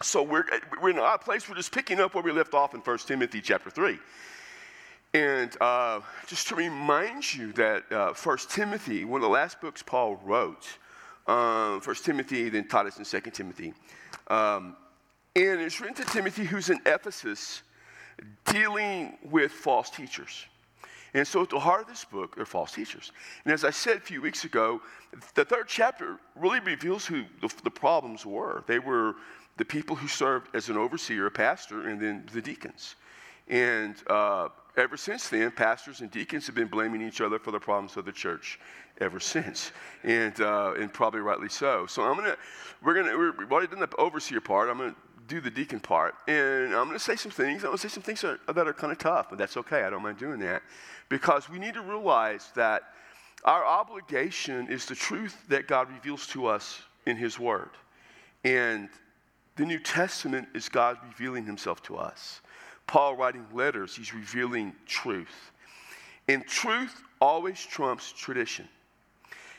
so we're, we're in a place, we're just picking up where we left off in 1 Timothy chapter 3. And uh, just to remind you that uh, 1 Timothy, one of the last books Paul wrote, um, 1 Timothy, then Titus and 2 Timothy. Um, and it's written to Timothy, who's in Ephesus, dealing with false teachers. And so at the heart of this book are false teachers. And as I said a few weeks ago, the third chapter really reveals who the, the problems were. They were the people who served as an overseer, a pastor, and then the deacons. And uh, ever since then, pastors and deacons have been blaming each other for the problems of the church ever since, and uh, and probably rightly so. So I'm gonna, we're gonna, we've already done the overseer part. I'm gonna do the deacon part, and I'm gonna say some things. I'm gonna say some things that are, that are kind of tough, but that's okay. I don't mind doing that because we need to realize that our obligation is the truth that God reveals to us in His Word, and the New Testament is God revealing Himself to us. Paul writing letters, he's revealing truth. And truth always trumps tradition.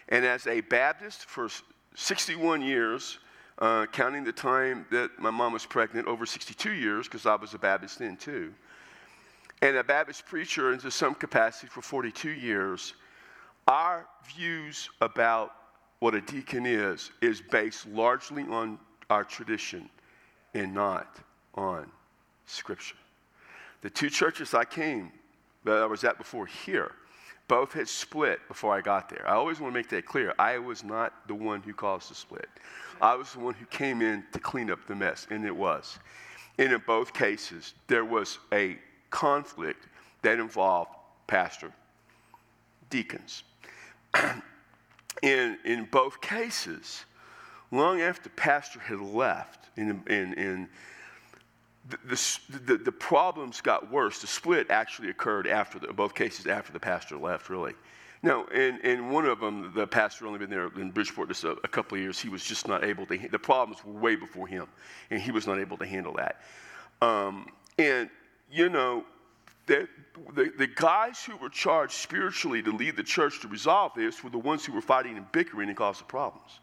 And as a Baptist for 61 years, uh, counting the time that my mom was pregnant, over 62 years, because I was a Baptist then too, and a Baptist preacher into some capacity for 42 years, our views about what a deacon is is based largely on our tradition and not on Scripture. The two churches I came, that I was at before here, both had split before I got there. I always want to make that clear. I was not the one who caused the split. I was the one who came in to clean up the mess, and it was. And in both cases, there was a conflict that involved pastor, deacons. in, in both cases, long after pastor had left, in the, the, the, problems got worse. The split actually occurred after, the, both cases, after the pastor left, really. Now, in, one of them, the pastor only been there in Bridgeport just a, a, couple of years. He was just not able to, the problems were way before him, and he was not able to handle that. Um, and, you know, the, the, the guys who were charged spiritually to lead the church to resolve this were the ones who were fighting and bickering and causing problems.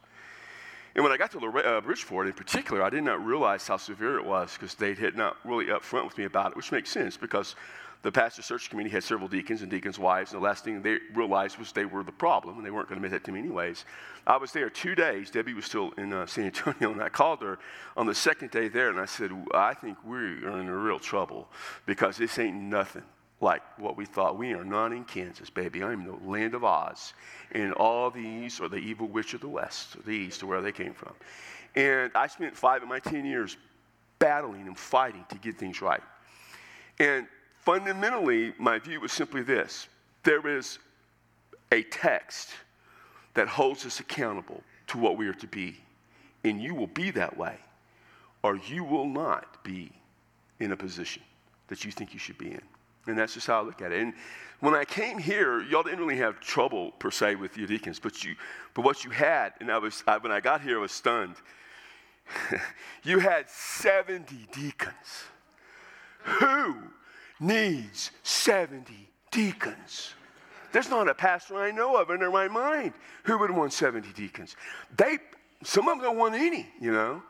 And when I got to uh, Bridgeport in particular, I did not realize how severe it was because they had not really upfront with me about it, which makes sense because the pastor search committee had several deacons and deacons' wives, and the last thing they realized was they were the problem, and they weren't going to admit that to me anyways. I was there two days. Debbie was still in uh, San Antonio, and I called her on the second day there, and I said, I think we're in real trouble because this ain't nothing like what we thought. We are not in Kansas, baby. I'm in the land of Oz. And all these are the evil witch of the west, or the east, or where they came from. And I spent five of my 10 years battling and fighting to get things right. And fundamentally, my view was simply this there is a text that holds us accountable to what we are to be. And you will be that way, or you will not be in a position that you think you should be in. And that's just how I look at it. And when I came here, y'all didn't really have trouble per se with your deacons, but you, but what you had, and I was, I, when I got here, I was stunned. you had 70 deacons. Who needs 70 deacons? There's not a pastor I know of in my mind who would want 70 deacons. They, some of them don't want any, you know.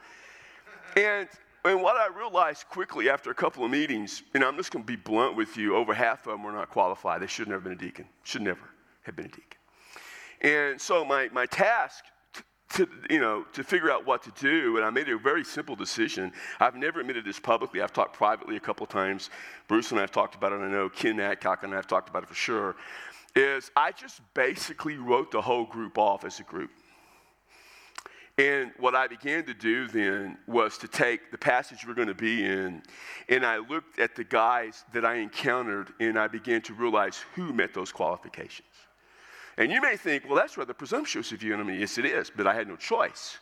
And and what I realized quickly after a couple of meetings, and I'm just going to be blunt with you, over half of them were not qualified. They should never have been a deacon. Should never have been a deacon. And so my, my task to, you know, to figure out what to do, and I made a very simple decision. I've never admitted this publicly. I've talked privately a couple of times. Bruce and I have talked about it. I know Ken Adcock and I have talked about it for sure. Is I just basically wrote the whole group off as a group. And what I began to do then was to take the passage we're going to be in, and I looked at the guys that I encountered, and I began to realize who met those qualifications. And you may think, well, that's rather presumptuous of you. And I mean, yes, it is, but I had no choice.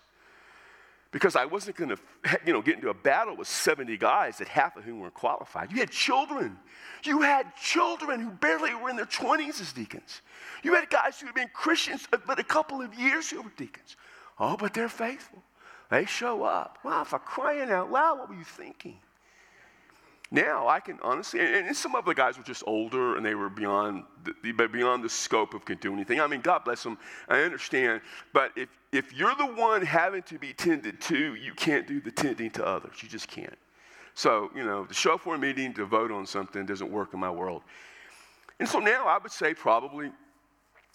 Because I wasn't going to, you know, get into a battle with 70 guys that half of whom weren't qualified. You had children. You had children who barely were in their 20s as deacons. You had guys who had been Christians but a couple of years who were deacons. Oh, but they're faithful. They show up. Wow, for crying out loud, what were you thinking? now I can honestly, and, and, some of the guys were just older and they were beyond the, beyond the scope of can do anything. I mean, God bless them. I understand. But if, if you're the one having to be tended to, you can't do the tending to others. You just can't. So, you know, to show up for a meeting to vote on something doesn't work in my world. And so now I would say probably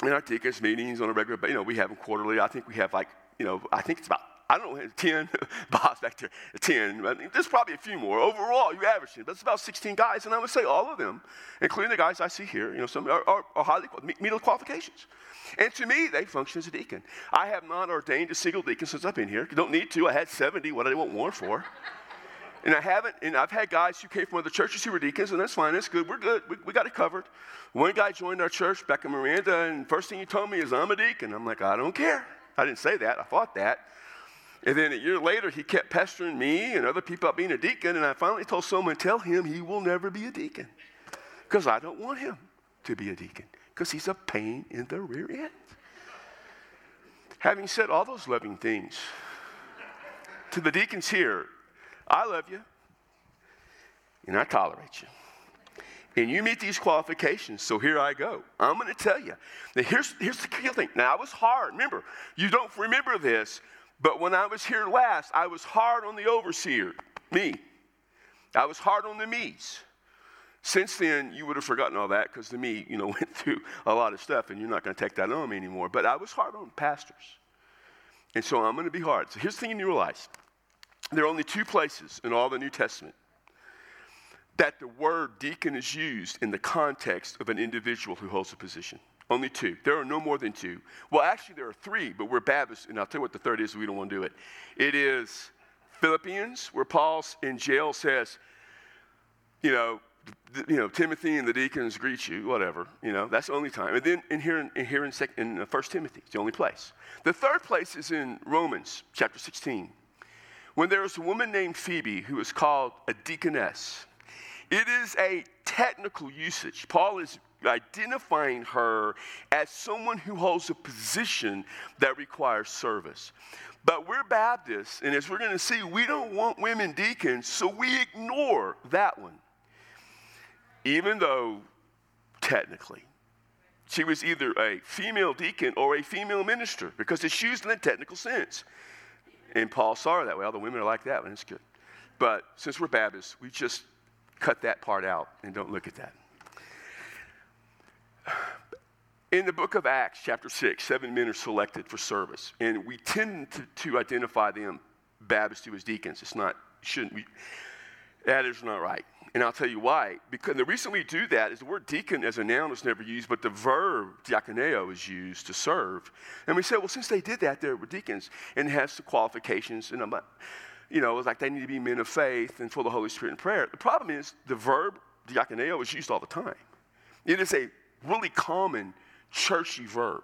in our deacons meetings on a regular basis, you know, we have them quarterly. I think we have like, you know, I think it's about I don't know, 10, Bob's back there, 10. I mean, there's probably a few more. Overall, you average it, but it's about 16 guys, and I would say all of them, including the guys I see here, you know, some are, are, are highly, the qualifications. And to me, they function as a deacon. I have not ordained a single deacon since I've been here. You don't need to. I had 70, what I want more for. And I haven't, and I've had guys who came from other churches who were deacons, and that's fine, that's good, we're good, we, we got it covered. One guy joined our church back in Miranda, and first thing he told me is, I'm a deacon. I'm like, I don't care. I didn't say that, I thought that. And then a year later, he kept pestering me and other people about being a deacon. And I finally told someone, tell him he will never be a deacon. Because I don't want him to be a deacon. Because he's a pain in the rear end. Having said all those loving things, to the deacons here, I love you and I tolerate you. And you meet these qualifications, so here I go. I'm going to tell you. Now, here's, here's the key thing. Now, I was hard. Remember, you don't remember this, but when I was here last, I was hard on the overseer, me. I was hard on the me's. Since then, you would have forgotten all that because the me, you know, went through a lot of stuff and you're not going to take that on me anymore. But I was hard on pastors. And so I'm going to be hard. So here's the thing you realize there are only two places in all the New Testament that the word deacon is used in the context of an individual who holds a position. Only two. There are no more than two. Well, actually, there are three, but we're Baptists, and I'll tell you what the third is, we don't want to do it. It is Philippians, where Paul's in jail says, you know, you know, Timothy and the deacons greet you, whatever. You know, that's the only time. And then in here in, in here in, sec- in uh, First Timothy, it's the only place. The third place is in Romans chapter 16, when there is a woman named Phoebe who is called a deaconess. It is a technical usage. Paul is identifying her as someone who holds a position that requires service. But we're Baptists, and as we're going to see, we don't want women deacons, so we ignore that one. Even though, technically, she was either a female deacon or a female minister, because it's used in a technical sense. And Paul saw her that way. All the women are like that, and it's good. But since we're Baptists, we just cut that part out and don't look at that. In the book of Acts, chapter 6, seven men are selected for service, and we tend to, to identify them Baptists to as deacons. It's not, shouldn't we? That is not right. And I'll tell you why. Because the reason we do that is the word deacon as a noun is never used, but the verb diakoneo is used to serve. And we say, well, since they did that, they were deacons and has the qualifications. And I'm, you know, it's like they need to be men of faith and full of the Holy Spirit and prayer. The problem is the verb diakoneo is used all the time. It is a really common churchy verb.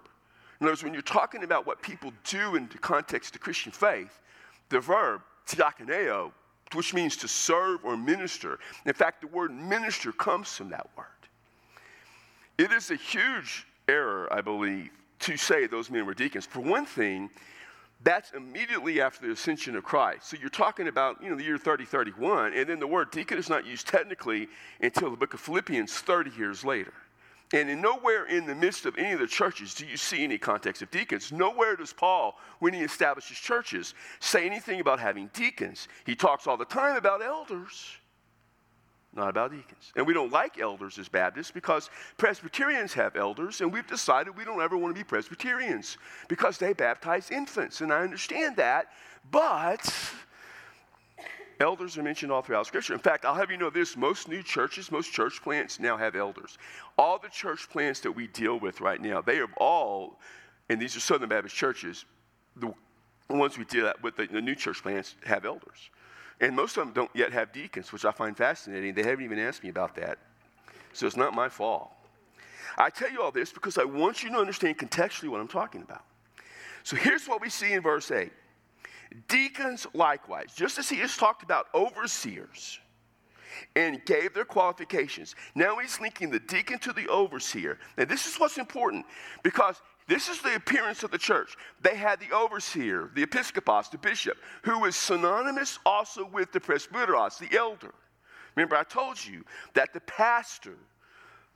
In other words, when you're talking about what people do in the context of Christian faith, the verb diakoneo, which means to serve or minister, in fact, the word minister comes from that word. It is a huge error, I believe, to say those men were deacons. For one thing, that's immediately after the ascension of Christ. So you're talking about, you know, the year 30, 31, and then the word deacon is not used technically until the book of Philippians 30 years later. And in nowhere in the midst of any of the churches do you see any context of deacons. Nowhere does Paul, when he establishes churches, say anything about having deacons. He talks all the time about elders, not about deacons. And we don't like elders as Baptists because Presbyterians have elders, and we've decided we don't ever want to be Presbyterians because they baptize infants. And I understand that, but Elders are mentioned all throughout Scripture. In fact, I'll have you know this most new churches, most church plants now have elders. All the church plants that we deal with right now, they are all, and these are Southern Baptist churches, the ones we deal with, the, the new church plants, have elders. And most of them don't yet have deacons, which I find fascinating. They haven't even asked me about that. So it's not my fault. I tell you all this because I want you to understand contextually what I'm talking about. So here's what we see in verse 8 Deacons likewise, just as he has talked about overseers and gave their qualifications. Now he's linking the deacon to the overseer. Now, this is what's important because this is the appearance of the church. They had the overseer, the episcopos, the bishop, who was synonymous also with the presbyteros, the elder. Remember, I told you that the pastor,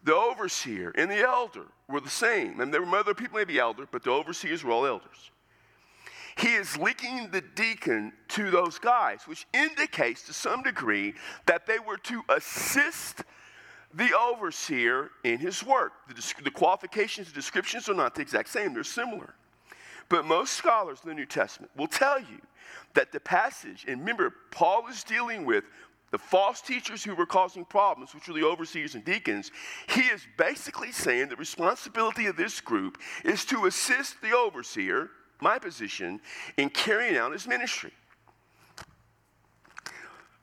the overseer, and the elder were the same. And there were other people, maybe elder, but the overseers were all elders. He is linking the deacon to those guys, which indicates to some degree that they were to assist the overseer in his work. The, the qualifications, the descriptions are not the exact same, they're similar. But most scholars in the New Testament will tell you that the passage, and remember, Paul is dealing with the false teachers who were causing problems, which were the overseers and deacons, he is basically saying the responsibility of this group is to assist the overseer, my position, in carrying out his ministry.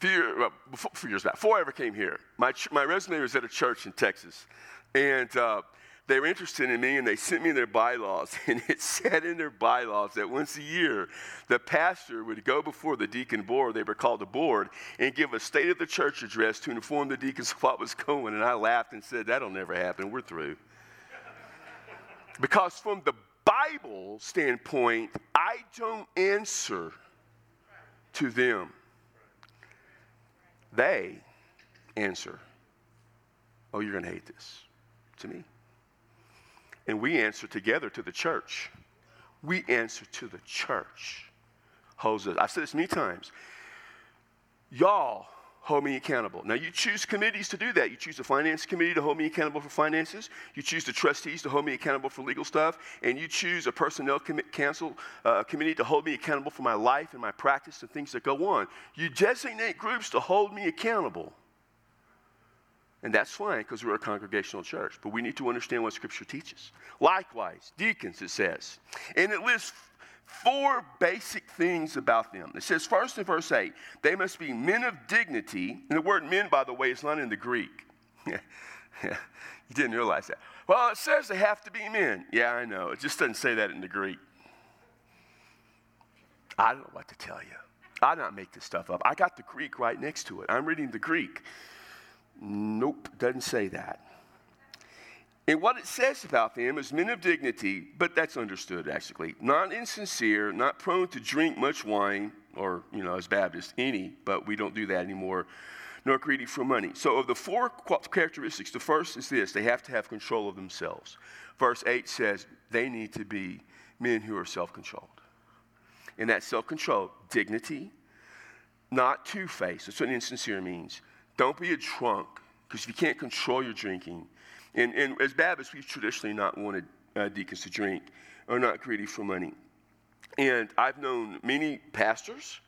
Few, years, well, before, few years back, before I ever came here, my, my resume was at a church in Texas. And uh, they were interested in me and they sent me their bylaws. And it said in their bylaws that once a year, the pastor would go before the deacon board, they were called the board, and give a state of the church address to inform the deacons of what was going. And I laughed and said, That'll never happen. We're through. because from the Bible standpoint, I don't answer to them, they answer. Oh, you're going to hate this to me and we answer together to the church. We answer to the church. Holds I've said this many times. Y'all hold me accountable. Now, you choose committees to do that. You choose the finance committee to hold me accountable for finances. You choose the trustees to hold me accountable for legal stuff. And you choose a personnel com- council uh, committee to hold me accountable for my life and my practice and things that go on. You designate groups to hold me accountable. And that's fine because we're a congregational church, but we need to understand what Scripture teaches. Likewise, deacons, it says. And it lists four basic things about them. It says, first in verse 8, they must be men of dignity. And the word men, by the way, is not in the Greek. you didn't realize that. Well, it says they have to be men. Yeah, I know. It just doesn't say that in the Greek. I don't know what to tell you. I don't make this stuff up. I got the Greek right next to it. I'm reading the Greek. Nope, doesn't say that. And what it says about them is men of dignity, but that's understood actually. Not insincere, not prone to drink much wine, or, you know, as Baptists, any, but we don't do that anymore, nor greedy for money. So, of the four characteristics, the first is this they have to have control of themselves. Verse 8 says they need to be men who are self controlled. And that self control, dignity, not two faced. That's what insincere means. Don't be a drunk, because if you can't control your drinking, and, and as Baptists, we've traditionally not wanted uh, deacons to drink or not greedy for money. And I've known many pastors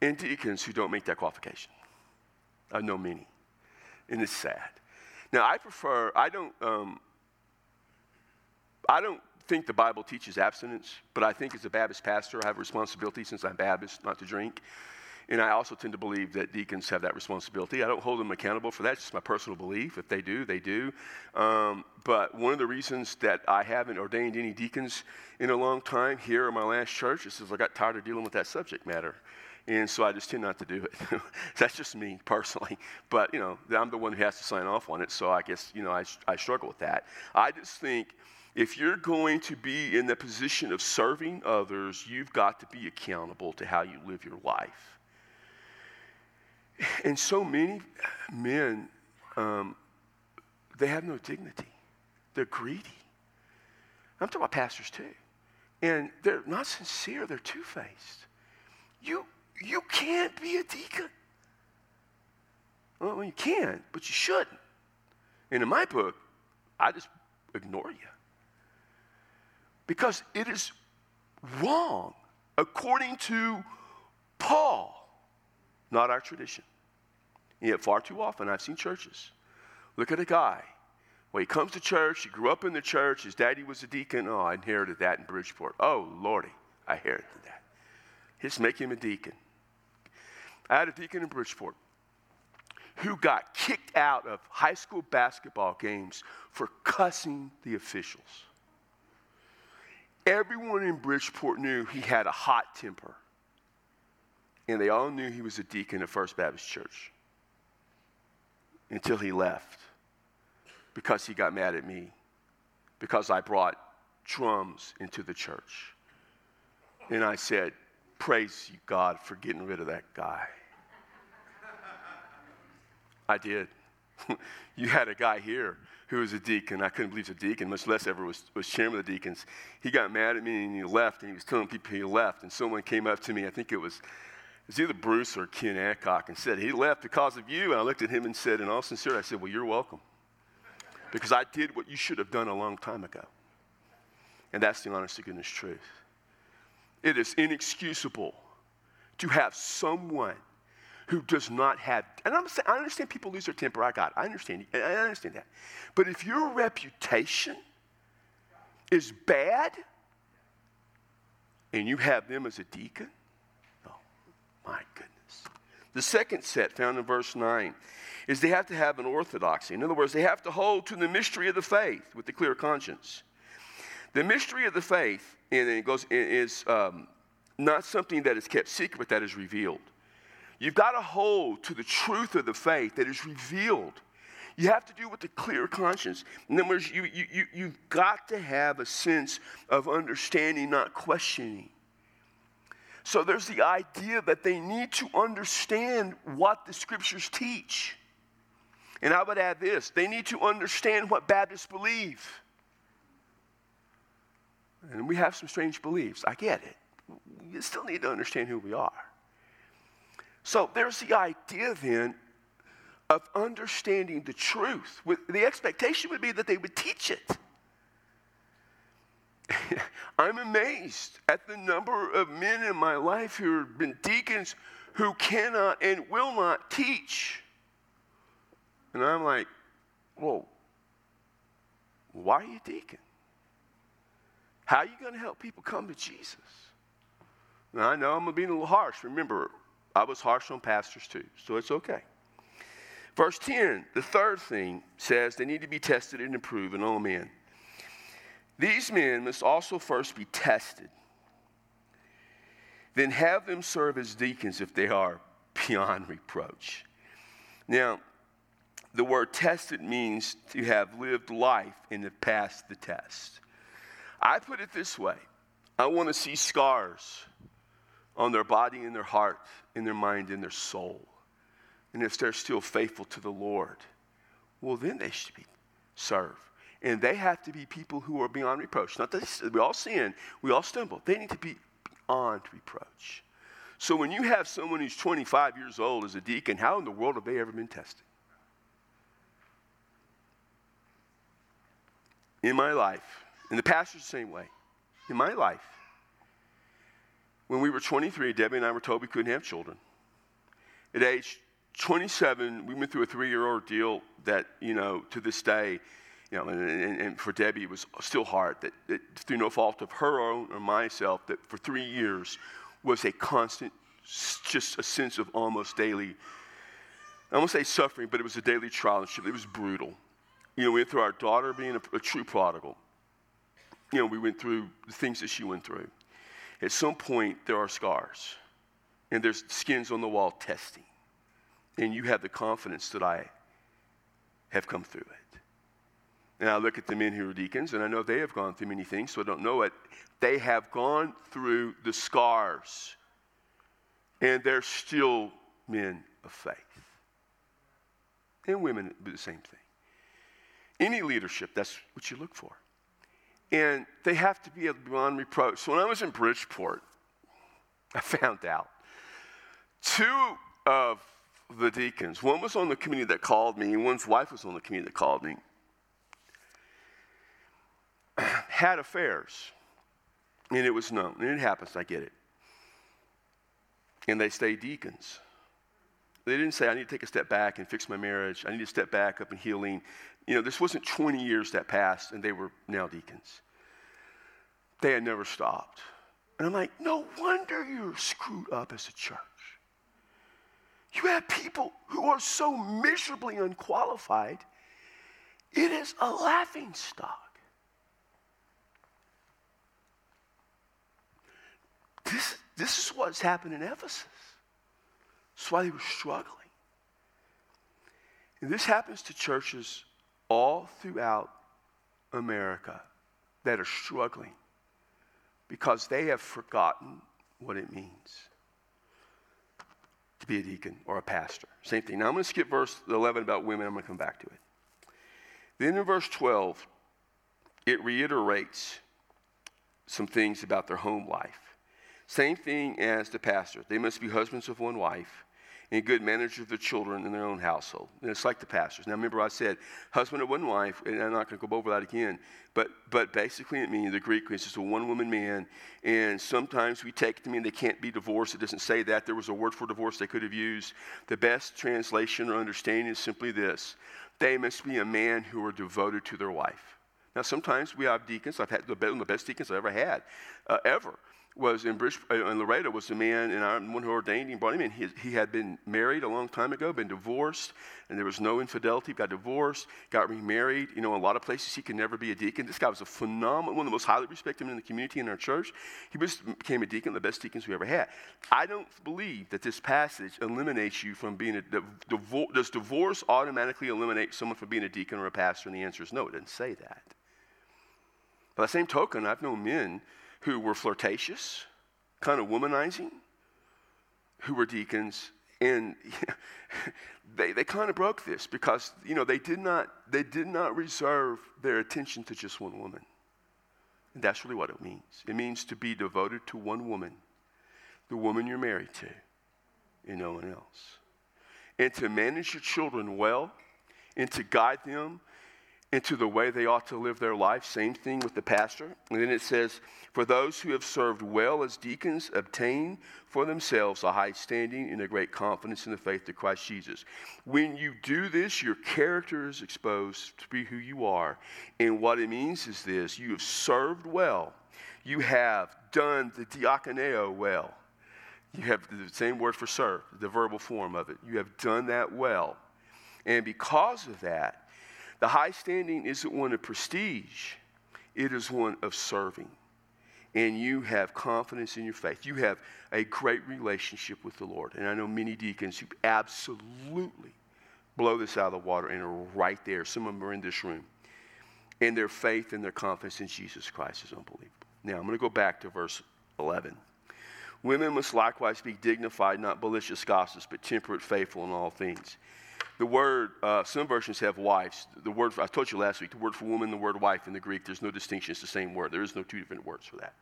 and deacons who don't make that qualification. I know many, and it's sad. Now, I prefer, I don't, um, I don't think the Bible teaches abstinence, but I think as a Baptist pastor, I have a responsibility since I'm Baptist not to drink. And I also tend to believe that deacons have that responsibility. I don't hold them accountable for that. It's just my personal belief. If they do, they do. Um, but one of the reasons that I haven't ordained any deacons in a long time here in my last church is because I got tired of dealing with that subject matter. And so I just tend not to do it. That's just me personally. But, you know, I'm the one who has to sign off on it. So I guess, you know, I, I struggle with that. I just think if you're going to be in the position of serving others, you've got to be accountable to how you live your life. And so many men, um, they have no dignity. They're greedy. I'm talking about pastors too. And they're not sincere, they're two faced. You, you can't be a deacon. Well, you can, but you shouldn't. And in my book, I just ignore you. Because it is wrong according to Paul, not our tradition. Yet, far too often, I've seen churches look at a guy. Well, he comes to church, he grew up in the church, his daddy was a deacon. Oh, I inherited that in Bridgeport. Oh, Lordy, I inherited that. Just make him a deacon. I had a deacon in Bridgeport who got kicked out of high school basketball games for cussing the officials. Everyone in Bridgeport knew he had a hot temper, and they all knew he was a deacon at First Baptist Church until he left because he got mad at me because I brought drums into the church. And I said, Praise you, God, for getting rid of that guy. I did. you had a guy here who was a deacon. I couldn't believe he was a deacon, much less ever was, was chairman of the deacons. He got mad at me and he left, and he was telling people he left. And someone came up to me, I think it was, it was either Bruce or Ken Adcock, and said, He left because of you. And I looked at him and said, in all sincerity, I said, Well, you're welcome. Because I did what you should have done a long time ago. And that's the honest to goodness truth. It is inexcusable to have someone who does not have, and I'm saying, I understand people lose their temper. I got it. I understand. I understand that. But if your reputation is bad and you have them as a deacon. The second set, found in verse 9, is they have to have an orthodoxy. In other words, they have to hold to the mystery of the faith with a clear conscience. The mystery of the faith, and it goes, is um, not something that is kept secret, but that is revealed. You've got to hold to the truth of the faith that is revealed. You have to do it with a clear conscience. In other words, you, you, you, you've got to have a sense of understanding, not questioning. So there's the idea that they need to understand what the scriptures teach. And I would add this they need to understand what Baptists believe. And we have some strange beliefs. I get it. You still need to understand who we are. So there's the idea then of understanding the truth. The expectation would be that they would teach it. I'm amazed at the number of men in my life who have been deacons who cannot and will not teach. And I'm like, whoa, why are you deacon? How are you going to help people come to Jesus? Now, I know I'm being a little harsh. Remember, I was harsh on pastors too, so it's okay. Verse 10, the third thing says they need to be tested and improved in all men. These men must also first be tested, then have them serve as deacons if they are beyond reproach. Now, the word tested means to have lived life and have passed the test. I put it this way I want to see scars on their body and their heart, in their mind and their soul. And if they're still faithful to the Lord, well, then they should be serve. And they have to be people who are beyond reproach. Not that we all sin, we all stumble. They need to be beyond reproach. So when you have someone who's 25 years old as a deacon, how in the world have they ever been tested? In my life, and the pastor's the same way. In my life, when we were 23, Debbie and I were told we couldn't have children. At age 27, we went through a three year ordeal that, you know, to this day, you know, and, and, for Debbie, it was still hard that, that, through no fault of her own or myself, that for three years was a constant, just a sense of almost daily, I won't say suffering, but it was a daily trial. and It was brutal. You know, we went through our daughter being a, a true prodigal. You know, we went through the things that she went through. At some point, there are scars, and there's skins on the wall testing. And you have the confidence that I have come through it. And I look at the men who are deacons, and I know they have gone through many things, so I don't know it. They have gone through the scars, and they're still men of faith. And women do the same thing. Any leadership, that's what you look for and they have to be beyond reproach. So when I was in Bridgeport, I found out two of the deacons, one was on the committee that called me, and one's wife was on the committee that called me, had affairs. And it was known. And it happens, I get it. And they stayed deacons. They didn't say, I need to take a step back and fix my marriage. I need to step back up in healing. You know, this wasn't 20 years that passed and they were now deacons. They had never stopped. And I'm like, no wonder you're screwed up as a church. You have people who are so miserably unqualified, it is a laughing stock. This, this is what's happened in Ephesus. That's why they were struggling. And this happens to churches all throughout America that are struggling because they have forgotten what it means. to be a deacon or a pastor. Same thing. Now I'm going to skip verse 11 about women. I'm going to come back to it. Then in verse 12, it reiterates some things about their home life. Same thing as the pastor. They must be husbands of one wife and good managers of their children in their own household. And it's like the pastors. Now, remember, I said husband of one wife, and I'm not going to go over that again. But, but basically, it means the Greek is just a one woman man. And sometimes we take it to mean they can't be divorced. It doesn't say that. There was a word for divorce they could have used. The best translation or understanding is simply this they must be a man who are devoted to their wife. Now, sometimes we have deacons. I've had the best deacons I've ever had, uh, ever was in, uh, in Laredo was the man, and I'm one who ordained him, brought him in. He, he, had been married a long time ago, been divorced, and there was no infidelity. Got divorced, got remarried. You know, a lot of places he could never be a deacon. This guy was a phenomenal, one of the most highly respected men in the community in our church. He became a deacon, the best deacons we ever had. I don't believe that this passage eliminates you from being a divorce. Does divorce automatically eliminate someone from being a deacon or a pastor? And the answer is no. It doesn't say that. By the same token, I've known men who were flirtatious, kind of womanizing, who were deacons, and they, they kind of broke this because you know they did not they did not reserve their attention to just one woman. And that's really what it means. It means to be devoted to one woman, the woman you're married to, and no one else. And to manage your children well, and to guide them into the way they ought to live their life. Same thing with the pastor. And then it says, For those who have served well as deacons obtain for themselves a high standing and a great confidence in the faith of Christ Jesus. When you do this, your character is exposed to be who you are. And what it means is this you have served well, you have done the diakoneo well. You have the same word for serve, the verbal form of it. You have done that well. And because of that, the high standing isn't one of prestige, it is one of serving. And you have confidence in your faith. You have a great relationship with the Lord. And I know many deacons who absolutely blow this out of the water and are right there. Some of them are in this room. And their faith and their confidence in Jesus Christ is unbelievable. Now, I'm going to go back to verse 11. Women must likewise be dignified, not malicious gossips, but temperate, faithful in all things. The word, uh, some versions have wives. The word, for, I told you last week, the word for woman, the word wife in the Greek, there's no distinction. It's the same word. There is no two different words for that.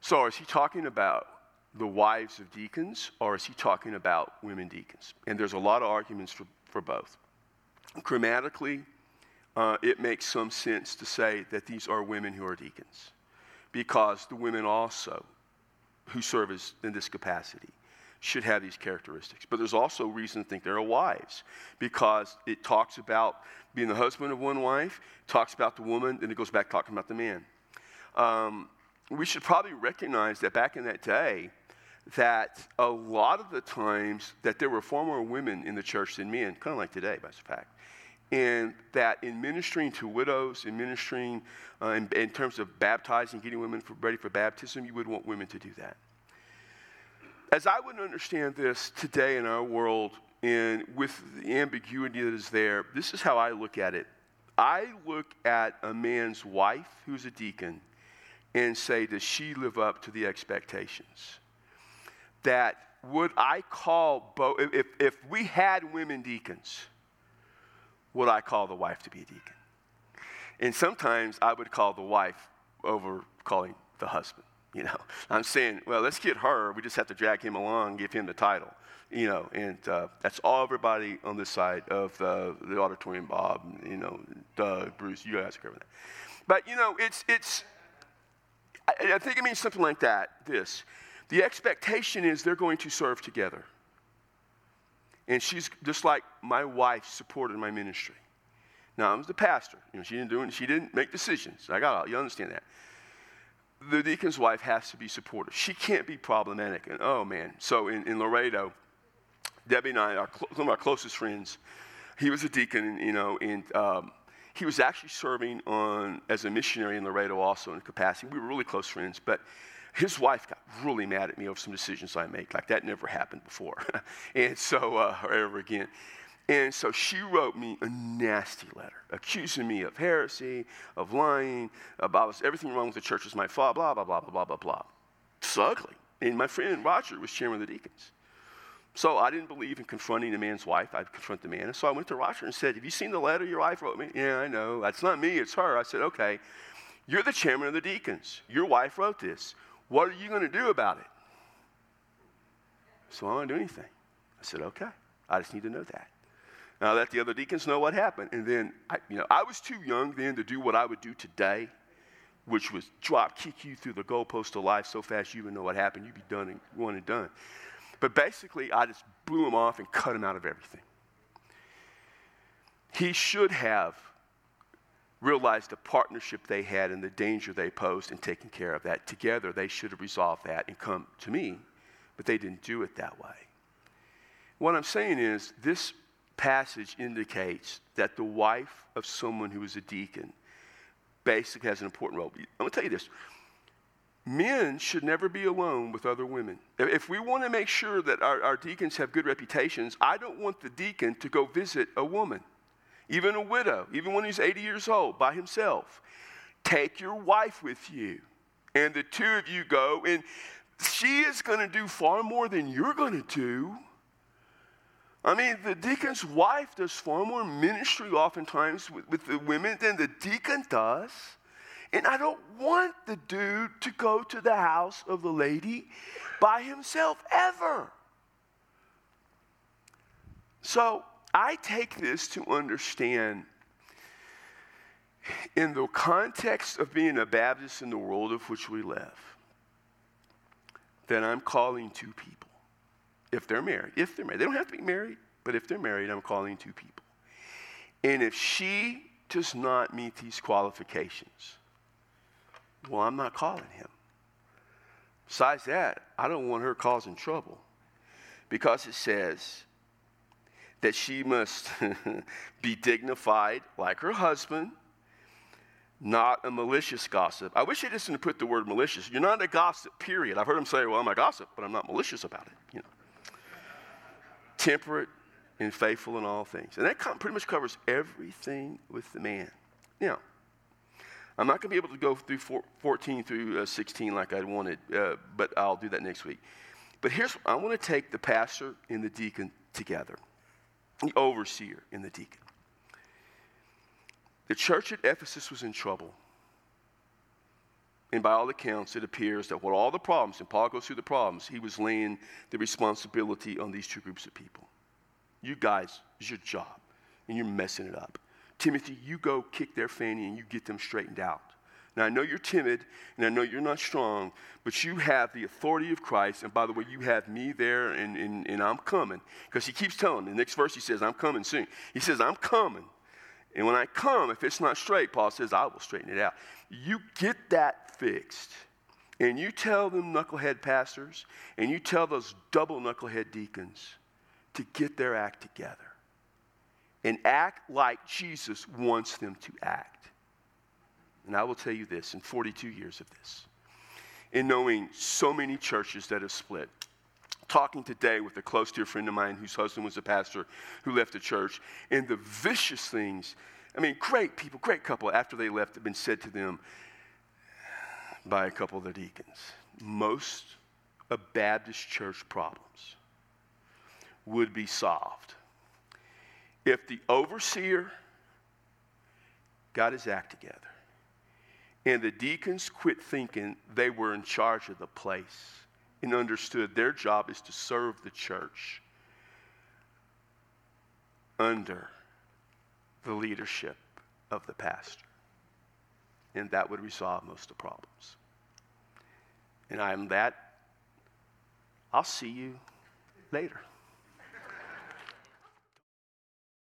So is he talking about the wives of deacons or is he talking about women deacons? And there's a lot of arguments for, for both. Grammatically, uh, it makes some sense to say that these are women who are deacons because the women also who serve as, in this capacity should have these characteristics. But there's also reason to think they're wives because it talks about being the husband of one wife, talks about the woman, then it goes back talking about the man. Um, we should probably recognize that back in that day, that a lot of the times that there were far more women in the church than men, kind of like today, by the fact. And that in ministering to widows, in ministering uh, in, in terms of baptizing, getting women for, ready for baptism, you would want women to do that. As I would understand this today in our world, and with the ambiguity that is there, this is how I look at it. I look at a man's wife who's a deacon and say, does she live up to the expectations? That would I call both, if, if we had women deacons, would I call the wife to be a deacon? And sometimes I would call the wife over calling the husband. You know, I'm saying, well, let's get her. We just have to drag him along, give him the title. You know, and uh, that's all everybody on this side of the auditorium. Bob, you know, Doug, Bruce, you guys are that. But you know, it's it's. I, I think it means something like that. This, the expectation is they're going to serve together. And she's just like my wife supported my ministry. Now I was the pastor. You know, she didn't do it. She didn't make decisions. I got you understand that the deacon's wife has to be supportive. She can't be problematic. And oh man, so in, in Laredo, Debbie and I, our, some of our closest friends, he was a deacon, you know, and um, he was actually serving on as a missionary in Laredo also in capacity. We were really close friends, but his wife got really mad at me over some decisions I make. Like that never happened before, and so uh, or ever again. And so she wrote me a nasty letter accusing me of heresy, of lying, about everything wrong with the church was my fault, blah, blah, blah, blah, blah, blah, blah. It's ugly. And my friend Roger was chairman of the deacons. So I didn't believe in confronting a man's wife. I'd confront the man. And so I went to Roger and said, Have you seen the letter your wife wrote me? Yeah, I know. That's not me, it's her. I said, Okay, you're the chairman of the deacons. Your wife wrote this. What are you going to do about it? So I don't do anything. I said, Okay, I just need to know that. Now let the other deacons know what happened. And then, I, you know, I was too young then to do what I would do today, which was drop kick you through the goalpost of life so fast you wouldn't know what happened. You'd be done and one and done. But basically, I just blew him off and cut him out of everything. He should have realized the partnership they had and the danger they posed and taken care of that. Together, they should have resolved that and come to me, but they didn't do it that way. What I'm saying is, this passage indicates that the wife of someone who is a deacon basically has an important role. I'm going to tell you this men should never be alone with other women. If we want to make sure that our, our, deacons have good reputations, I don't want the deacon to go visit a woman, even a widow, even when he's 80 years old by himself. Take your wife with you, and the two of you go, and she is going to do far more than you're going to do. I mean, the deacon's wife does far more ministry oftentimes with, with the women than the deacon does. And I don't want the dude to go to the house of the lady by himself ever. So I take this to understand in the context of being a Baptist in the world of which we live, that I'm calling two people. If they're married, if they're married, they don't have to be married, but if they're married, I'm calling two people. And if she does not meet these qualifications, well, I'm not calling him. Besides that, I don't want her causing trouble because it says that she must be dignified like her husband, not a malicious gossip. I wish they didn't put the word malicious. You're not a gossip, period. I've heard them say, well, I'm a gossip, but I'm not malicious about it. You know. Temperate and faithful in all things. And that pretty much covers everything with the man. Now, I'm not going to be able to go through 14 through uh, 16 like I wanted, uh, but I'll do that next week. But here's I want to take the pastor and the deacon together, the overseer and the deacon. The church at Ephesus was in trouble. And by all accounts, it appears that with all the problems, and Paul goes through the problems, he was laying the responsibility on these two groups of people. You guys, it's your job, and you're messing it up. Timothy, you go kick their fanny and you get them straightened out. Now, I know you're timid and I know you're not strong, but you have the authority of Christ. And by the way, you have me there and, and, and I'm coming. Because he keeps telling, the next verse he says, I'm coming soon. He says, I'm coming. And when I come, if it's not straight, Paul says, I will straighten it out. You get that fixed. And you tell them knucklehead pastors and you tell those double knucklehead deacons to get their act together and act like Jesus wants them to act. And I will tell you this in 42 years of this, in knowing so many churches that have split, talking today with a close dear friend of mine whose husband was a pastor who left the church, and the vicious things, I mean, great people, great couple, after they left, have been said to them by a couple of the deacons. Most of Baptist church problems would be solved if the overseer got his act together and the deacons quit thinking they were in charge of the place and understood their job is to serve the church under the leadership of the pastor. And that would resolve most of the problems. And I'm that. I'll see you later.